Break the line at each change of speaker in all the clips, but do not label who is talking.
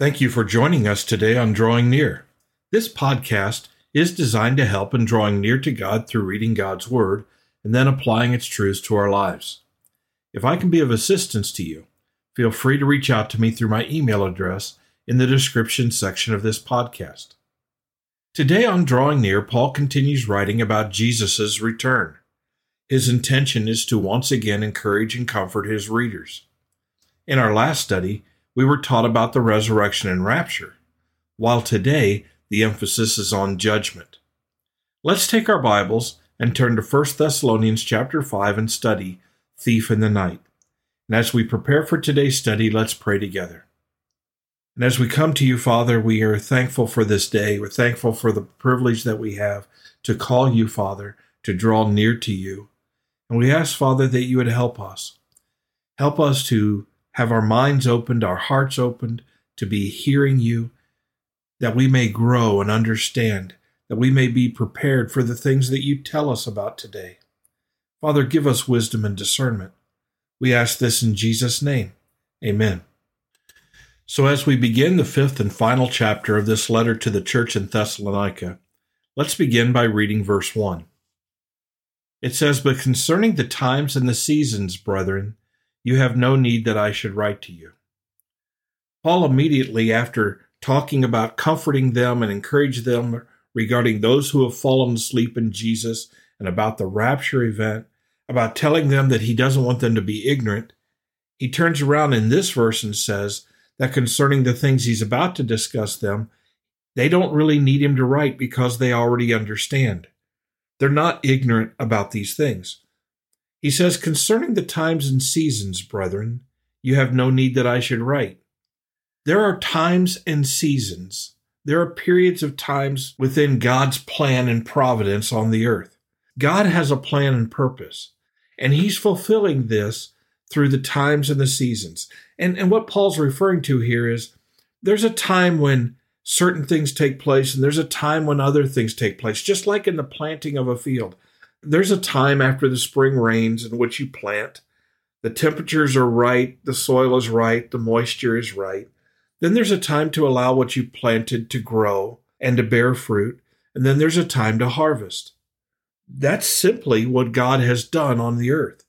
Thank you for joining us today on Drawing Near. This podcast is designed to help in drawing near to God through reading God's Word and then applying its truths to our lives. If I can be of assistance to you, feel free to reach out to me through my email address in the description section of this podcast. Today on Drawing Near, Paul continues writing about Jesus' return. His intention is to once again encourage and comfort his readers. In our last study, we were taught about the resurrection and rapture, while today the emphasis is on judgment. Let's take our Bibles and turn to 1 Thessalonians chapter 5 and study Thief in the Night. And as we prepare for today's study, let's pray together. And as we come to you, Father, we are thankful for this day. We're thankful for the privilege that we have to call you, Father, to draw near to you. And we ask, Father, that you would help us. Help us to have our minds opened, our hearts opened, to be hearing you, that we may grow and understand, that we may be prepared for the things that you tell us about today. Father, give us wisdom and discernment. We ask this in Jesus' name. Amen. So, as we begin the fifth and final chapter of this letter to the church in Thessalonica, let's begin by reading verse 1. It says, But concerning the times and the seasons, brethren, you have no need that I should write to you. Paul immediately, after talking about comforting them and encourage them regarding those who have fallen asleep in Jesus and about the rapture event, about telling them that he doesn't want them to be ignorant, he turns around in this verse and says that concerning the things he's about to discuss them, they don't really need him to write because they already understand. They're not ignorant about these things. He says, Concerning the times and seasons, brethren, you have no need that I should write. There are times and seasons. There are periods of times within God's plan and providence on the earth. God has a plan and purpose, and He's fulfilling this through the times and the seasons. And, and what Paul's referring to here is there's a time when certain things take place, and there's a time when other things take place, just like in the planting of a field. There's a time after the spring rains in which you plant. The temperatures are right, the soil is right, the moisture is right. Then there's a time to allow what you planted to grow and to bear fruit, and then there's a time to harvest. That's simply what God has done on the earth.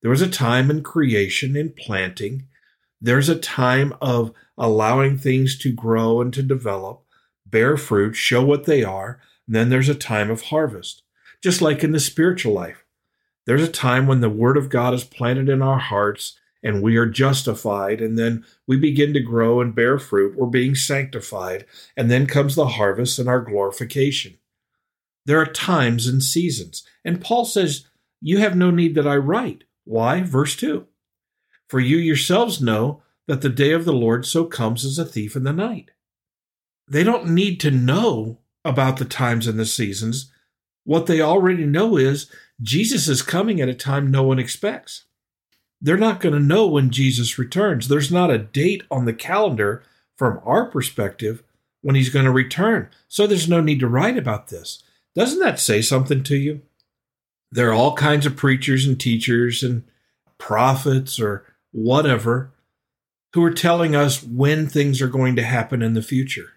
There was a time in creation, in planting. There's a time of allowing things to grow and to develop, bear fruit, show what they are. And then there's a time of harvest. Just like in the spiritual life, there's a time when the Word of God is planted in our hearts and we are justified, and then we begin to grow and bear fruit. We're being sanctified, and then comes the harvest and our glorification. There are times and seasons. And Paul says, You have no need that I write. Why? Verse 2 For you yourselves know that the day of the Lord so comes as a thief in the night. They don't need to know about the times and the seasons. What they already know is Jesus is coming at a time no one expects. They're not going to know when Jesus returns. There's not a date on the calendar from our perspective when he's going to return. So there's no need to write about this. Doesn't that say something to you? There are all kinds of preachers and teachers and prophets or whatever who are telling us when things are going to happen in the future.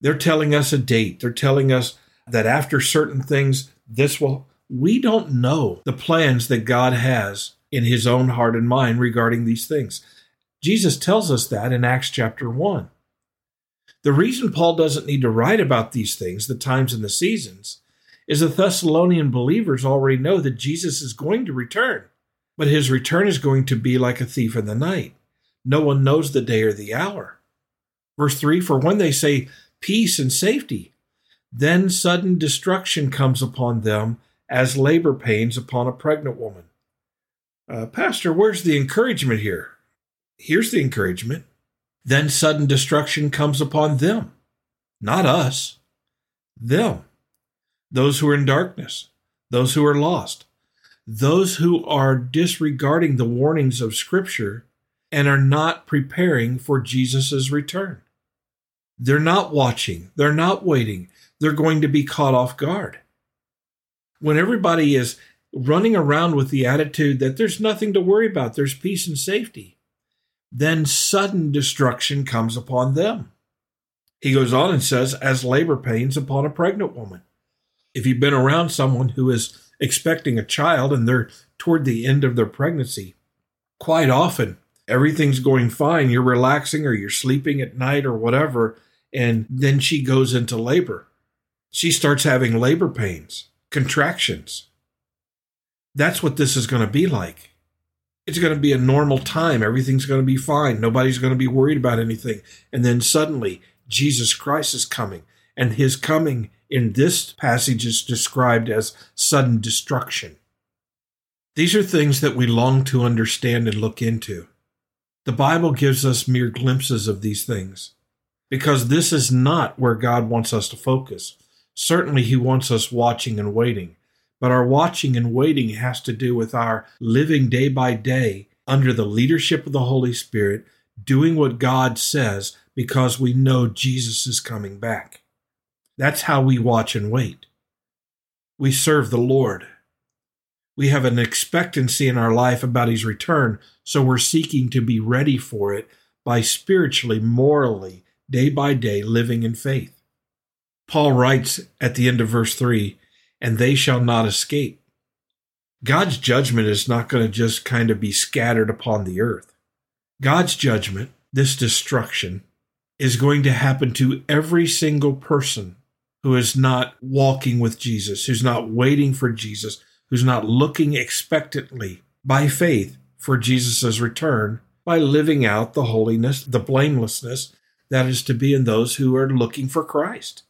They're telling us a date. They're telling us that after certain things, this will. We don't know the plans that God has in his own heart and mind regarding these things. Jesus tells us that in Acts chapter 1. The reason Paul doesn't need to write about these things, the times and the seasons, is the Thessalonian believers already know that Jesus is going to return, but his return is going to be like a thief in the night. No one knows the day or the hour. Verse 3 For when they say peace and safety, then sudden destruction comes upon them as labor pains upon a pregnant woman. Uh, Pastor, where's the encouragement here? Here's the encouragement. Then sudden destruction comes upon them, not us, them, those who are in darkness, those who are lost, those who are disregarding the warnings of Scripture and are not preparing for Jesus' return. They're not watching, they're not waiting, they're going to be caught off guard. When everybody is running around with the attitude that there's nothing to worry about, there's peace and safety. then sudden destruction comes upon them. He goes on and says, as labor pains upon a pregnant woman. If you've been around someone who is expecting a child and they're toward the end of their pregnancy, quite often everything's going fine. You're relaxing or you're sleeping at night or whatever. And then she goes into labor. She starts having labor pains, contractions. That's what this is going to be like. It's going to be a normal time. Everything's going to be fine. Nobody's going to be worried about anything. And then suddenly, Jesus Christ is coming. And his coming in this passage is described as sudden destruction. These are things that we long to understand and look into. The Bible gives us mere glimpses of these things because this is not where God wants us to focus. Certainly, He wants us watching and waiting, but our watching and waiting has to do with our living day by day under the leadership of the Holy Spirit, doing what God says because we know Jesus is coming back. That's how we watch and wait. We serve the Lord. We have an expectancy in our life about His return, so we're seeking to be ready for it by spiritually, morally, day by day living in faith. Paul writes at the end of verse 3 and they shall not escape. God's judgment is not going to just kind of be scattered upon the earth. God's judgment, this destruction, is going to happen to every single person who is not walking with Jesus, who's not waiting for Jesus, who's not looking expectantly by faith for Jesus' return by living out the holiness, the blamelessness that is to be in those who are looking for Christ.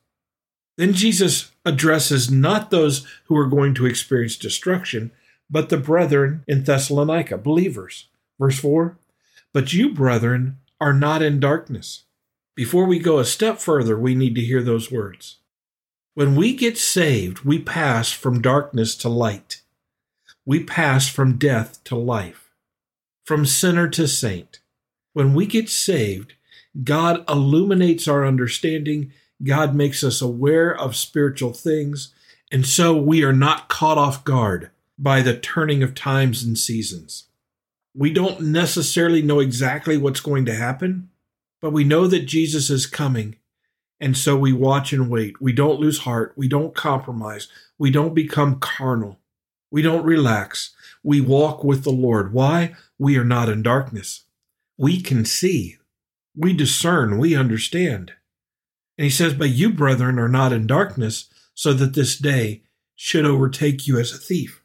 Then Jesus addresses not those who are going to experience destruction, but the brethren in Thessalonica, believers. Verse 4 But you, brethren, are not in darkness. Before we go a step further, we need to hear those words. When we get saved, we pass from darkness to light. We pass from death to life, from sinner to saint. When we get saved, God illuminates our understanding God makes us aware of spiritual things, and so we are not caught off guard by the turning of times and seasons. We don't necessarily know exactly what's going to happen, but we know that Jesus is coming, and so we watch and wait. We don't lose heart. We don't compromise. We don't become carnal. We don't relax. We walk with the Lord. Why? We are not in darkness. We can see. We discern. We understand. And he says, But you, brethren, are not in darkness, so that this day should overtake you as a thief.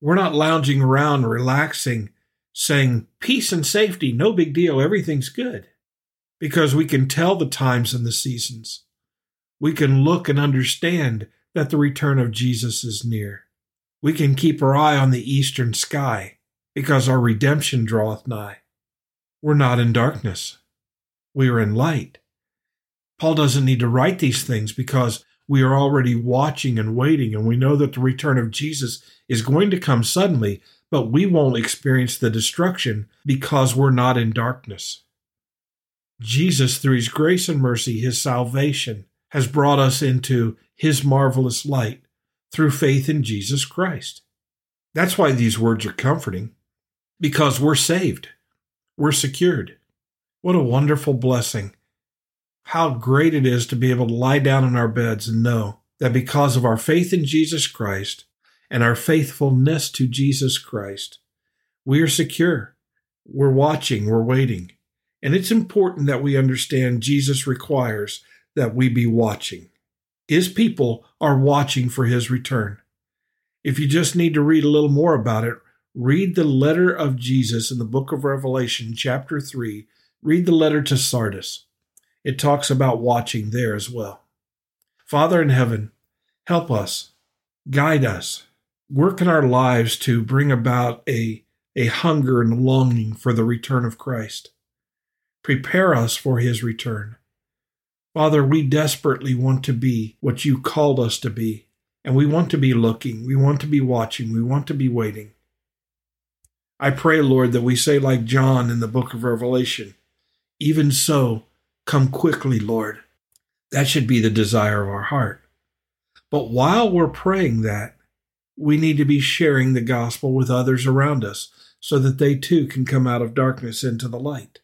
We're not lounging around, relaxing, saying, Peace and safety, no big deal, everything's good. Because we can tell the times and the seasons. We can look and understand that the return of Jesus is near. We can keep our eye on the eastern sky, because our redemption draweth nigh. We're not in darkness. We are in light. Paul doesn't need to write these things because we are already watching and waiting, and we know that the return of Jesus is going to come suddenly, but we won't experience the destruction because we're not in darkness. Jesus, through his grace and mercy, his salvation, has brought us into his marvelous light through faith in Jesus Christ. That's why these words are comforting, because we're saved, we're secured. What a wonderful blessing how great it is to be able to lie down in our beds and know that because of our faith in Jesus Christ and our faithfulness to Jesus Christ, we are secure. We're watching, we're waiting. And it's important that we understand Jesus requires that we be watching. His people are watching for his return. If you just need to read a little more about it, read the letter of Jesus in the book of Revelation, chapter 3. Read the letter to Sardis it talks about watching there as well. Father in heaven, help us, guide us, work in our lives to bring about a, a hunger and longing for the return of Christ. Prepare us for his return. Father, we desperately want to be what you called us to be, and we want to be looking, we want to be watching, we want to be waiting. I pray, Lord, that we say, like John in the book of Revelation, even so, Come quickly, Lord. That should be the desire of our heart. But while we're praying that, we need to be sharing the gospel with others around us so that they too can come out of darkness into the light.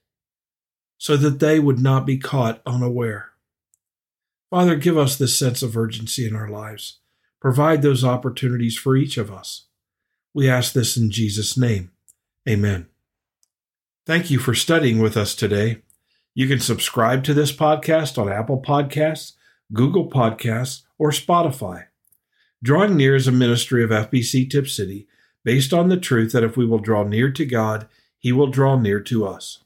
so that they would not be caught unaware. Father, give us this sense of urgency in our lives. Provide those opportunities for each of us. We ask this in Jesus' name. Amen. Thank you for studying with us today. You can subscribe to this podcast on Apple Podcasts, Google Podcasts, or Spotify. Drawing Near is a ministry of FBC Tipp City based on the truth that if we will draw near to God, He will draw near to us.